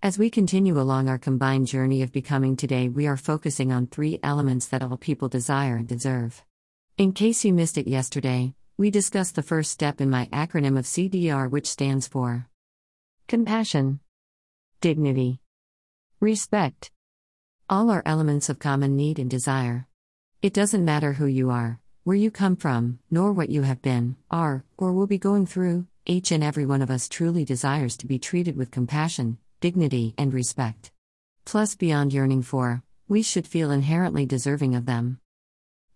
As we continue along our combined journey of becoming today, we are focusing on three elements that all people desire and deserve. In case you missed it yesterday, we discussed the first step in my acronym of CDR, which stands for compassion, dignity, respect. All are elements of common need and desire. It doesn't matter who you are, where you come from, nor what you have been, are, or will be going through, each and every one of us truly desires to be treated with compassion, dignity, and respect. Plus, beyond yearning for, we should feel inherently deserving of them.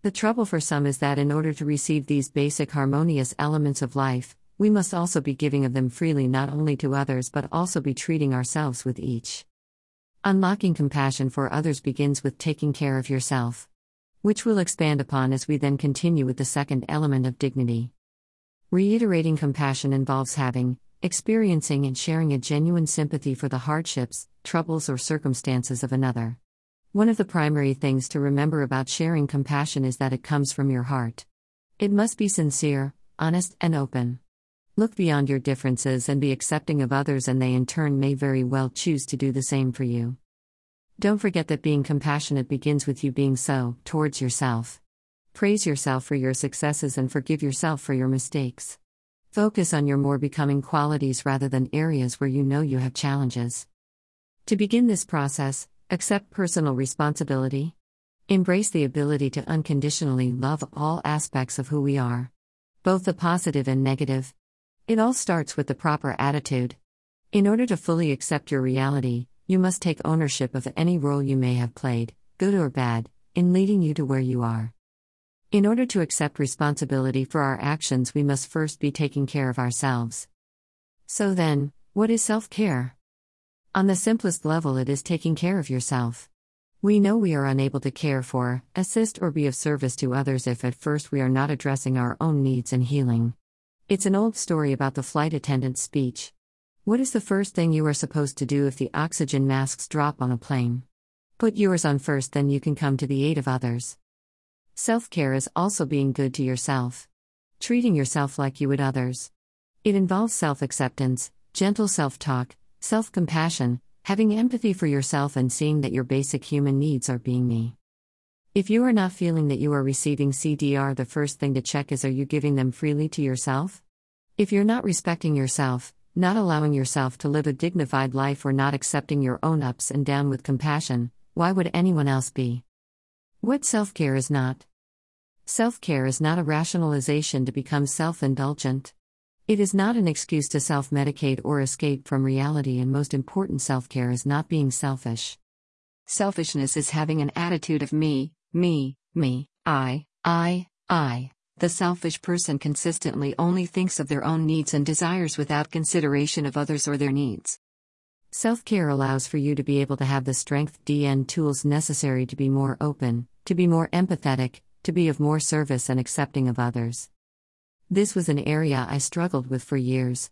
The trouble for some is that in order to receive these basic harmonious elements of life, we must also be giving of them freely not only to others but also be treating ourselves with each. Unlocking compassion for others begins with taking care of yourself, which we'll expand upon as we then continue with the second element of dignity. Reiterating compassion involves having, experiencing, and sharing a genuine sympathy for the hardships, troubles, or circumstances of another. One of the primary things to remember about sharing compassion is that it comes from your heart. It must be sincere, honest, and open. Look beyond your differences and be accepting of others, and they in turn may very well choose to do the same for you. Don't forget that being compassionate begins with you being so, towards yourself. Praise yourself for your successes and forgive yourself for your mistakes. Focus on your more becoming qualities rather than areas where you know you have challenges. To begin this process, accept personal responsibility. Embrace the ability to unconditionally love all aspects of who we are, both the positive and negative. It all starts with the proper attitude. In order to fully accept your reality, you must take ownership of any role you may have played, good or bad, in leading you to where you are. In order to accept responsibility for our actions, we must first be taking care of ourselves. So then, what is self care? On the simplest level, it is taking care of yourself. We know we are unable to care for, assist, or be of service to others if at first we are not addressing our own needs and healing. It's an old story about the flight attendant's speech. What is the first thing you are supposed to do if the oxygen masks drop on a plane? Put yours on first, then you can come to the aid of others. Self care is also being good to yourself. Treating yourself like you would others. It involves self acceptance, gentle self talk, self compassion, having empathy for yourself, and seeing that your basic human needs are being met. If you are not feeling that you are receiving CDR, the first thing to check is are you giving them freely to yourself? If you're not respecting yourself, not allowing yourself to live a dignified life, or not accepting your own ups and downs with compassion, why would anyone else be? What self care is not? Self care is not a rationalization to become self indulgent. It is not an excuse to self medicate or escape from reality, and most important, self care is not being selfish. Selfishness is having an attitude of me, me, me, I, I, I. The selfish person consistently only thinks of their own needs and desires without consideration of others or their needs. Self care allows for you to be able to have the strength DN tools necessary to be more open, to be more empathetic, to be of more service and accepting of others. This was an area I struggled with for years.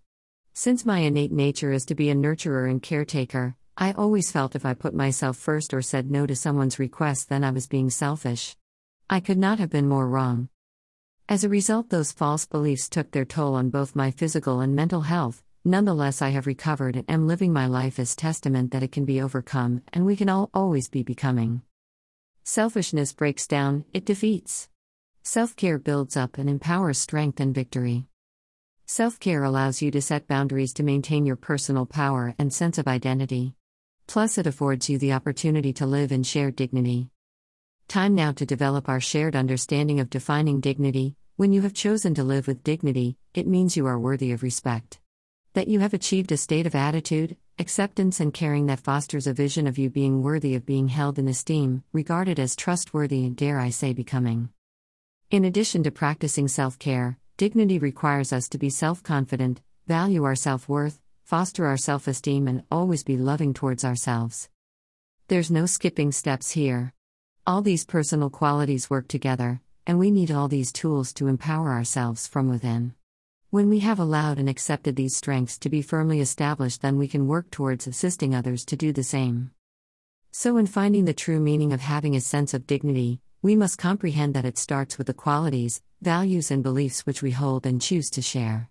Since my innate nature is to be a nurturer and caretaker, I always felt if I put myself first or said no to someone's request, then I was being selfish. I could not have been more wrong. As a result, those false beliefs took their toll on both my physical and mental health. Nonetheless, I have recovered and am living my life as testament that it can be overcome and we can all always be becoming. Selfishness breaks down, it defeats. Self care builds up and empowers strength and victory. Self care allows you to set boundaries to maintain your personal power and sense of identity. Plus, it affords you the opportunity to live in shared dignity. Time now to develop our shared understanding of defining dignity. When you have chosen to live with dignity, it means you are worthy of respect. That you have achieved a state of attitude, acceptance, and caring that fosters a vision of you being worthy of being held in esteem, regarded as trustworthy, and dare I say, becoming. In addition to practicing self care, dignity requires us to be self confident, value our self worth, foster our self esteem, and always be loving towards ourselves. There's no skipping steps here. All these personal qualities work together, and we need all these tools to empower ourselves from within. When we have allowed and accepted these strengths to be firmly established, then we can work towards assisting others to do the same. So, in finding the true meaning of having a sense of dignity, we must comprehend that it starts with the qualities, values, and beliefs which we hold and choose to share.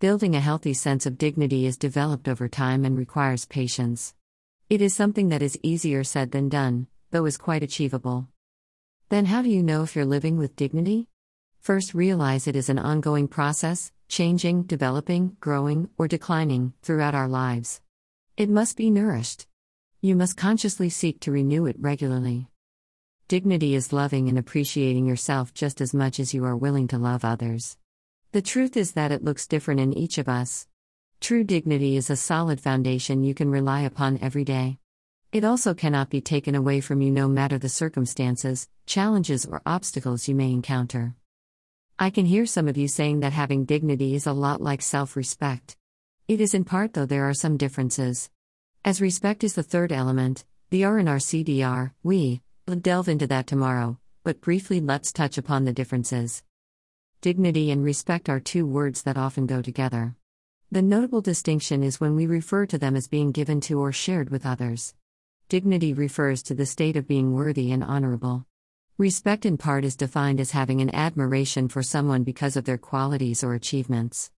Building a healthy sense of dignity is developed over time and requires patience. It is something that is easier said than done, though is quite achievable. Then, how do you know if you're living with dignity? First, realize it is an ongoing process, changing, developing, growing, or declining, throughout our lives. It must be nourished. You must consciously seek to renew it regularly. Dignity is loving and appreciating yourself just as much as you are willing to love others. The truth is that it looks different in each of us. True dignity is a solid foundation you can rely upon every day. It also cannot be taken away from you no matter the circumstances, challenges, or obstacles you may encounter. I can hear some of you saying that having dignity is a lot like self respect. It is in part, though there are some differences. As respect is the third element, the R in our CDR, we will delve into that tomorrow, but briefly let's touch upon the differences. Dignity and respect are two words that often go together. The notable distinction is when we refer to them as being given to or shared with others. Dignity refers to the state of being worthy and honorable. Respect in part is defined as having an admiration for someone because of their qualities or achievements.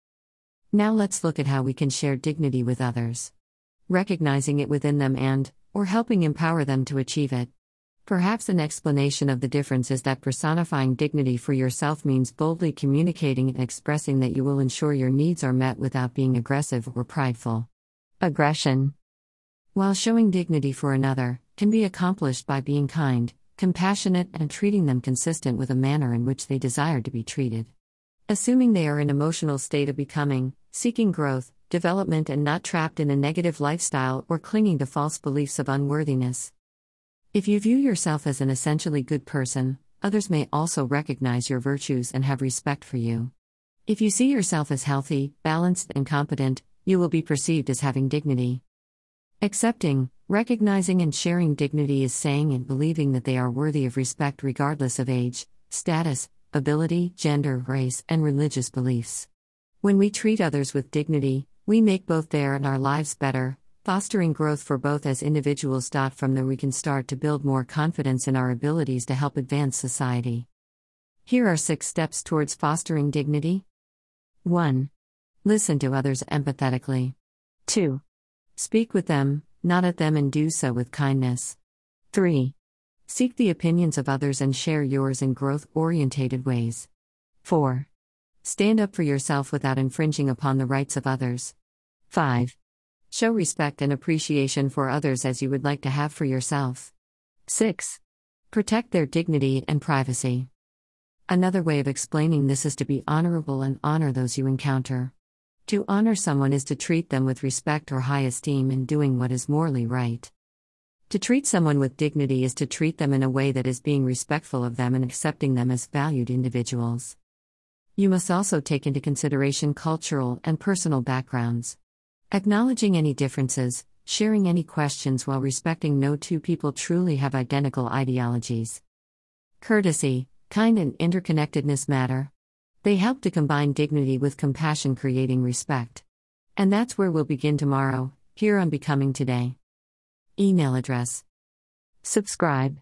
Now let's look at how we can share dignity with others. Recognizing it within them and, or helping empower them to achieve it. Perhaps an explanation of the difference is that personifying dignity for yourself means boldly communicating and expressing that you will ensure your needs are met without being aggressive or prideful. Aggression. While showing dignity for another, can be accomplished by being kind, compassionate, and treating them consistent with a manner in which they desire to be treated. Assuming they are in emotional state of becoming, seeking growth, development, and not trapped in a negative lifestyle or clinging to false beliefs of unworthiness. If you view yourself as an essentially good person, others may also recognize your virtues and have respect for you. If you see yourself as healthy, balanced, and competent, you will be perceived as having dignity. Accepting, recognizing, and sharing dignity is saying and believing that they are worthy of respect regardless of age, status, ability, gender, race, and religious beliefs. When we treat others with dignity, we make both their and our lives better, fostering growth for both as individuals. From there, we can start to build more confidence in our abilities to help advance society. Here are six steps towards fostering dignity 1. Listen to others empathetically. 2. Speak with them, not at them, and do so with kindness. 3. Seek the opinions of others and share yours in growth orientated ways. 4. Stand up for yourself without infringing upon the rights of others. 5. Show respect and appreciation for others as you would like to have for yourself. 6. Protect their dignity and privacy. Another way of explaining this is to be honorable and honor those you encounter. To honor someone is to treat them with respect or high esteem in doing what is morally right. To treat someone with dignity is to treat them in a way that is being respectful of them and accepting them as valued individuals. You must also take into consideration cultural and personal backgrounds. Acknowledging any differences, sharing any questions while respecting no two people truly have identical ideologies. Courtesy, kind, and interconnectedness matter. They help to combine dignity with compassion, creating respect. And that's where we'll begin tomorrow, here on Becoming Today. Email address. Subscribe.